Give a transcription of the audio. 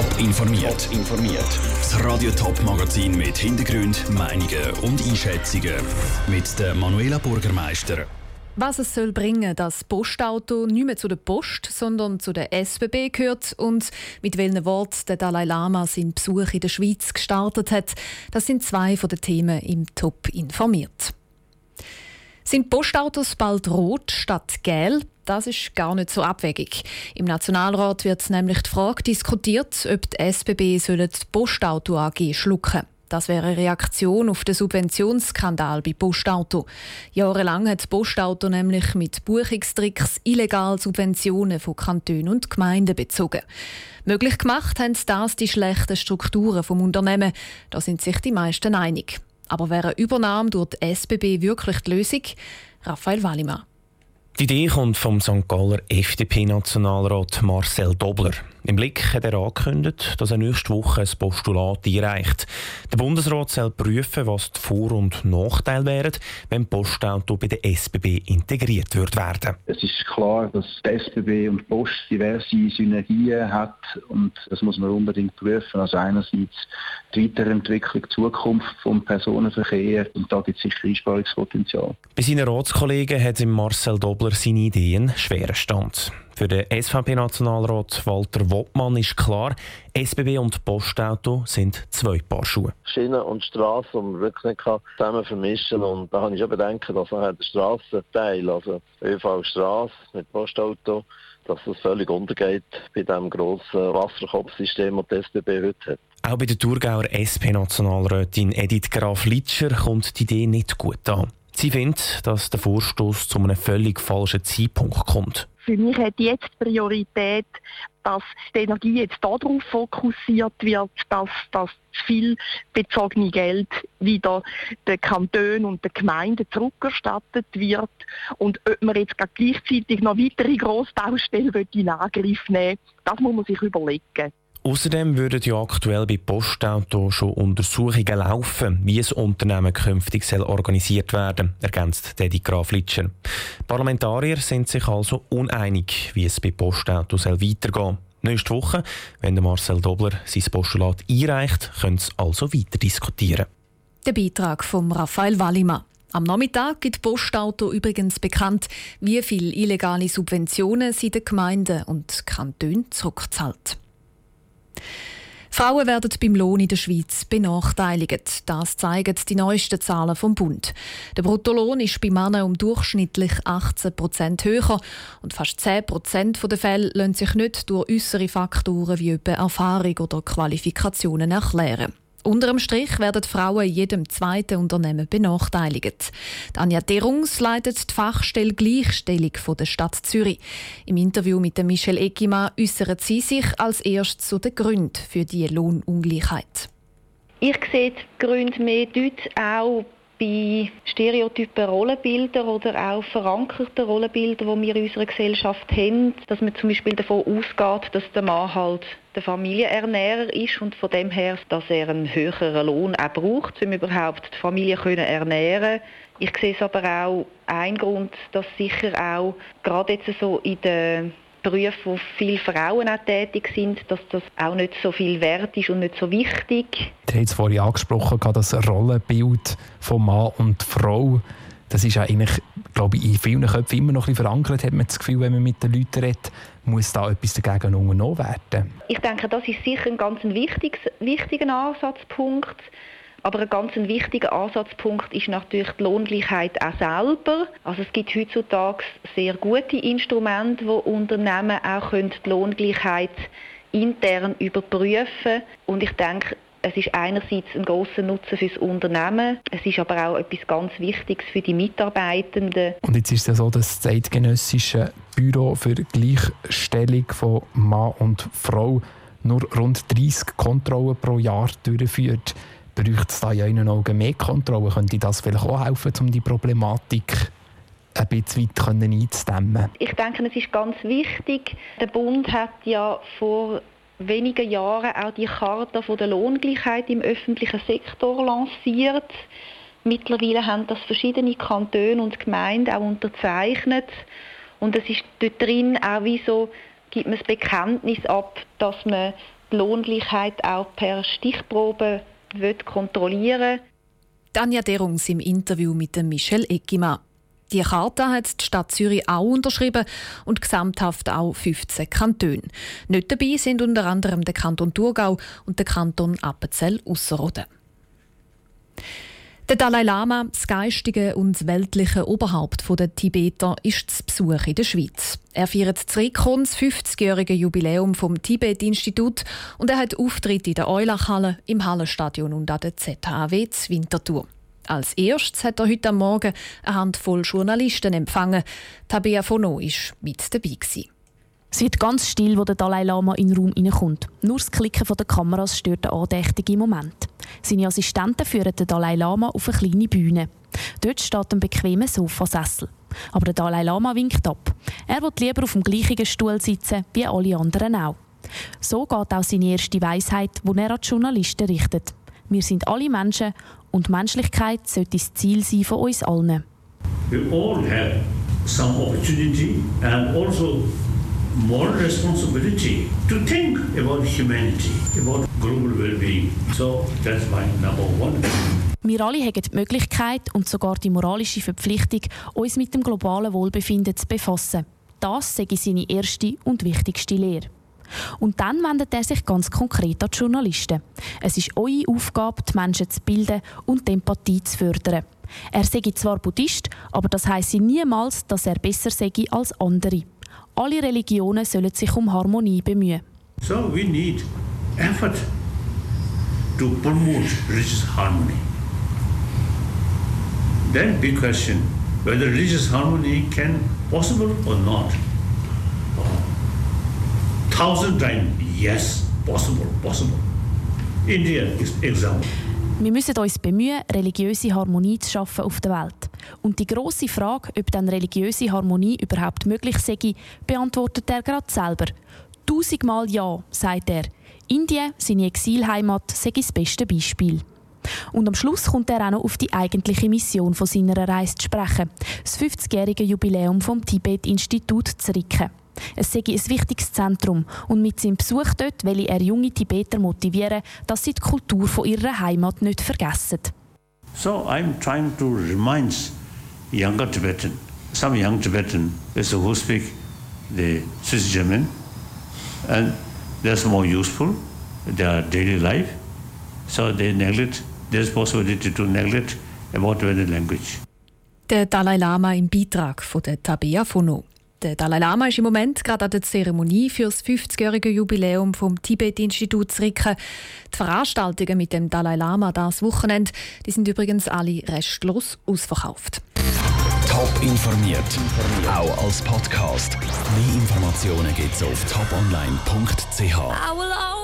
Top informiert. informiert. Das Radio Top Magazin mit Hintergrund, Meinungen und Einschätzungen mit der Manuela Bürgermeister. Was es soll bringen, dass Postauto nicht mehr zu der Post, sondern zu der SBB gehört und mit welchen Worten der Dalai Lama seinen Besuch in der Schweiz gestartet hat, das sind zwei von den Themen im Top informiert. Sind Postautos bald rot statt gel? Das ist gar nicht so abwegig. Im Nationalrat wird nämlich die Frage diskutiert, ob die SBB die Postauto AG schlucken das wäre eine Reaktion auf den Subventionsskandal bei Postauto. Jahrelang hat Postauto nämlich mit Buchungstricks illegal Subventionen von Kantonen und Gemeinden bezogen. Möglich gemacht haben das die schlechten Strukturen vom Unternehmen. Da sind sich die meisten einig. Aber wäre eine Übernahme durch die SBB wirklich die Lösung? Raphael Wallimann. Die Idee kommt vom St. Galler FDP-Nationalrat Marcel Dobler. Im Blick hat er angekündigt, dass er nächste Woche ein Postulat einreicht. Der Bundesrat soll prüfen, was die Vor- und Nachteile wären, wenn Postauto bei der SBB integriert wird werden. Es ist klar, dass die SBB und Post diverse Synergien hat und das muss man unbedingt prüfen. Also einerseits die Weiterentwicklung, die Zukunft vom Personenverkehr und da gibt es sicher Einsparungspotenzial. Bei seinen Ratskollegen hat Marcel Dobler seine Ideen schweren Stand. Für den SVP-Nationalrat Walter Wottmann ist klar, SBB und Postauto sind zwei Paar Schuhe. Schiene und Straße, die man wirklich nicht zusammen vermischen kann. Und da habe ich schon Bedenken, dass nachher der Strassenteil, also ÖV Straße mit Postauto, dass das völlig untergeht bei dem grossen Wasserkopfsystem, das die SBB heute hat. Auch bei der Thurgauer SP-Nationalrätin Edith Graf-Litscher kommt die Idee nicht gut an. Sie findet, dass der Vorstoß zu einem völlig falschen Zeitpunkt kommt. Für mich hat jetzt Priorität, dass die Energie jetzt darauf fokussiert wird, dass das viel bezogene Geld wieder den Kantonen und den Gemeinden zurückerstattet wird und ob man jetzt gleichzeitig noch weitere Grossbaustellen in Angriff nehmen das muss man sich überlegen. Außerdem würden ja aktuell bei Postauto schon Untersuchungen laufen, wie das Unternehmen künftig soll organisiert werden, ergänzt Teddy Graf Litscher. Parlamentarier sind sich also uneinig, wie es bei Postauto soll weitergehen. Nächste Woche, wenn Marcel Dobler sein Postulat einreicht, können sie also weiter diskutieren. Der Beitrag von Raphael Wallimann. Am Nachmittag gibt Postauto übrigens bekannt, wie viele illegale Subventionen sie den Gemeinden und Kantonen zurückzahlt. Frauen werden beim Lohn in der Schweiz benachteiligt. Das zeigen die neuesten Zahlen vom Bund. Der Bruttolohn ist bei Männern um durchschnittlich 18 Prozent höher und fast 10 Prozent der Fälle lassen sich nicht durch äußere Faktoren wie Erfahrung oder Qualifikationen erklären. Unter dem Strich werden Frauen in jedem zweiten Unternehmen benachteiligt. Anja Derungs leitet die Fachstelle Gleichstellung der Stadt Zürich. Im Interview mit Michelle Eckima äußert sie sich als erstes zu den Gründen für die Lohnungleichheit. Ich sehe die Gründe mehr dort auch bei stereotypen Rollenbildern oder auch verankerten Rollenbildern, die wir in unserer Gesellschaft haben, dass man zum Beispiel davon ausgeht, dass der Mann halt der Familienernährer ist und von dem her, dass er einen höheren Lohn auch braucht, um überhaupt die Familie können ernähren. Ich sehe es aber auch ein Grund, dass sicher auch gerade jetzt so in der Berufe, wo viele Frauen auch tätig sind, dass das auch nicht so viel wert ist und nicht so wichtig. Du hast vorhin angesprochen, das Rollenbild von Mann und Frau. Das ist ja eigentlich, glaube ich, in vielen Köpfen immer noch ein bisschen verankert, hat man das Gefühl, wenn man mit den Leuten redet, muss da etwas dagegen unternommen werden. Ich denke, das ist sicher ein ganz wichtiger Ansatzpunkt. Aber ein ganz wichtiger Ansatzpunkt ist natürlich die Lohngleichheit auch selber. Also es gibt heutzutage sehr gute Instrumente, wo Unternehmen auch die Lohngleichheit intern überprüfen Und ich denke, es ist einerseits ein großer Nutzen für das Unternehmen, es ist aber auch etwas ganz Wichtiges für die Mitarbeitenden. Und jetzt ist es so, dass das Zeitgenössische Büro für Gleichstellung von Mann und Frau nur rund 30 Kontrollen pro Jahr durchführt bräuchte es da in Ihren Augen mehr Kontrolle? Könnte das vielleicht auch helfen, um die Problematik ein bisschen weit einzudämmen? Ich denke, es ist ganz wichtig. Der Bund hat ja vor wenigen Jahren auch die Charta der Lohngleichheit im öffentlichen Sektor lanciert. Mittlerweile haben das verschiedene Kantone und Gemeinden auch unterzeichnet. Und es ist dort drin auch wie so, gibt man das Bekenntnis ab, dass man die Lohngleichheit auch per Stichprobe kontrollieren Tanja Derungs im Interview mit Michel Eckimann. Die Karte hat die Stadt Zürich auch unterschrieben und gesamthaft auch 15 Kantone. Nicht dabei sind unter anderem der Kanton Thurgau und der Kanton Appenzell-Ausserrhoden. Der Dalai Lama, das geistige und weltliche Oberhaupt der Tibeter, ist zu Besuch in der Schweiz. Er feiert zurückkommen das 50-jährige Jubiläum vom Tibet-Institut und er hat Auftritt in der Eulachhalle, im Hallenstadion und an der ZHW Winterthur. Als erstes hat er heute am Morgen eine Handvoll Journalisten empfangen. Tabea Fono war mit dabei. Gewesen. Es wird ganz still, wo der Dalai Lama in den Raum hineinkommt. Nur das Klicken der Kameras stört den andächtigen Moment. Seine Assistenten führen den Dalai Lama auf eine kleine Bühne. Dort steht ein bequemer Sofasessel. Aber der Dalai Lama winkt ab. Er will lieber auf dem gleichen Stuhl sitzen wie alle anderen auch. So geht auch seine erste Weisheit, die er an die Journalisten richtet. Wir sind alle Menschen und Menschlichkeit sollte das Ziel sein von uns allen. We all have some opportunity and also moral responsibility to think about humanity, about global well-being. So that's my number one. Wir alle haben die Möglichkeit und sogar die moralische Verpflichtung, uns mit dem globalen Wohlbefinden zu befassen. Das ich seine erste und wichtigste Lehre. Und dann wendet er sich ganz konkret an die Journalisten. Es ist eure Aufgabe, die Menschen zu bilden und die Empathie zu fördern. Er sei zwar Buddhist, aber das heisse niemals, dass er besser sei als andere. Alle Religionen sollen sich um Harmonie bemühen. So we need effort to promote religious harmony. Then big question whether religious harmony can possible or not. Thousand times yes, possible, possible. India is example. Wir müssen uns bemühen, religiöse Harmonie zu schaffen auf der Welt. Und die große Frage, ob dann religiöse Harmonie überhaupt möglich sei, beantwortet er gerade selber. Tausendmal ja, sagt er. Indien, seine Exilheimat, sei das beste Beispiel. Und am Schluss kommt er auch noch auf die eigentliche Mission von seiner Reise zu sprechen. Das 50-jährige Jubiläum vom Tibet-Institut zu Ricken. Es sei ein wichtiges Zentrum und mit seinem Besuch dort will er junge Tibeter motivieren, dass sie die Kultur von ihrer Heimat nicht vergessen. So I'm trying to remind younger Tibetan, some young Tibetan who speak the Swiss German, and that's more useful their daily life. So they neglect. There's possibility to neglect about the language. Der Dalai Lama im Beitrag von der Tabea Fono. Der Dalai Lama ist im Moment gerade an der Zeremonie für das 50-jährige Jubiläum vom Tibet-Institut zu Ricken. Die Veranstaltungen mit dem Dalai Lama das Wochenende die sind übrigens alle restlos ausverkauft. Top informiert, auch als Podcast. Mehr Informationen gibt es auf toponline.ch.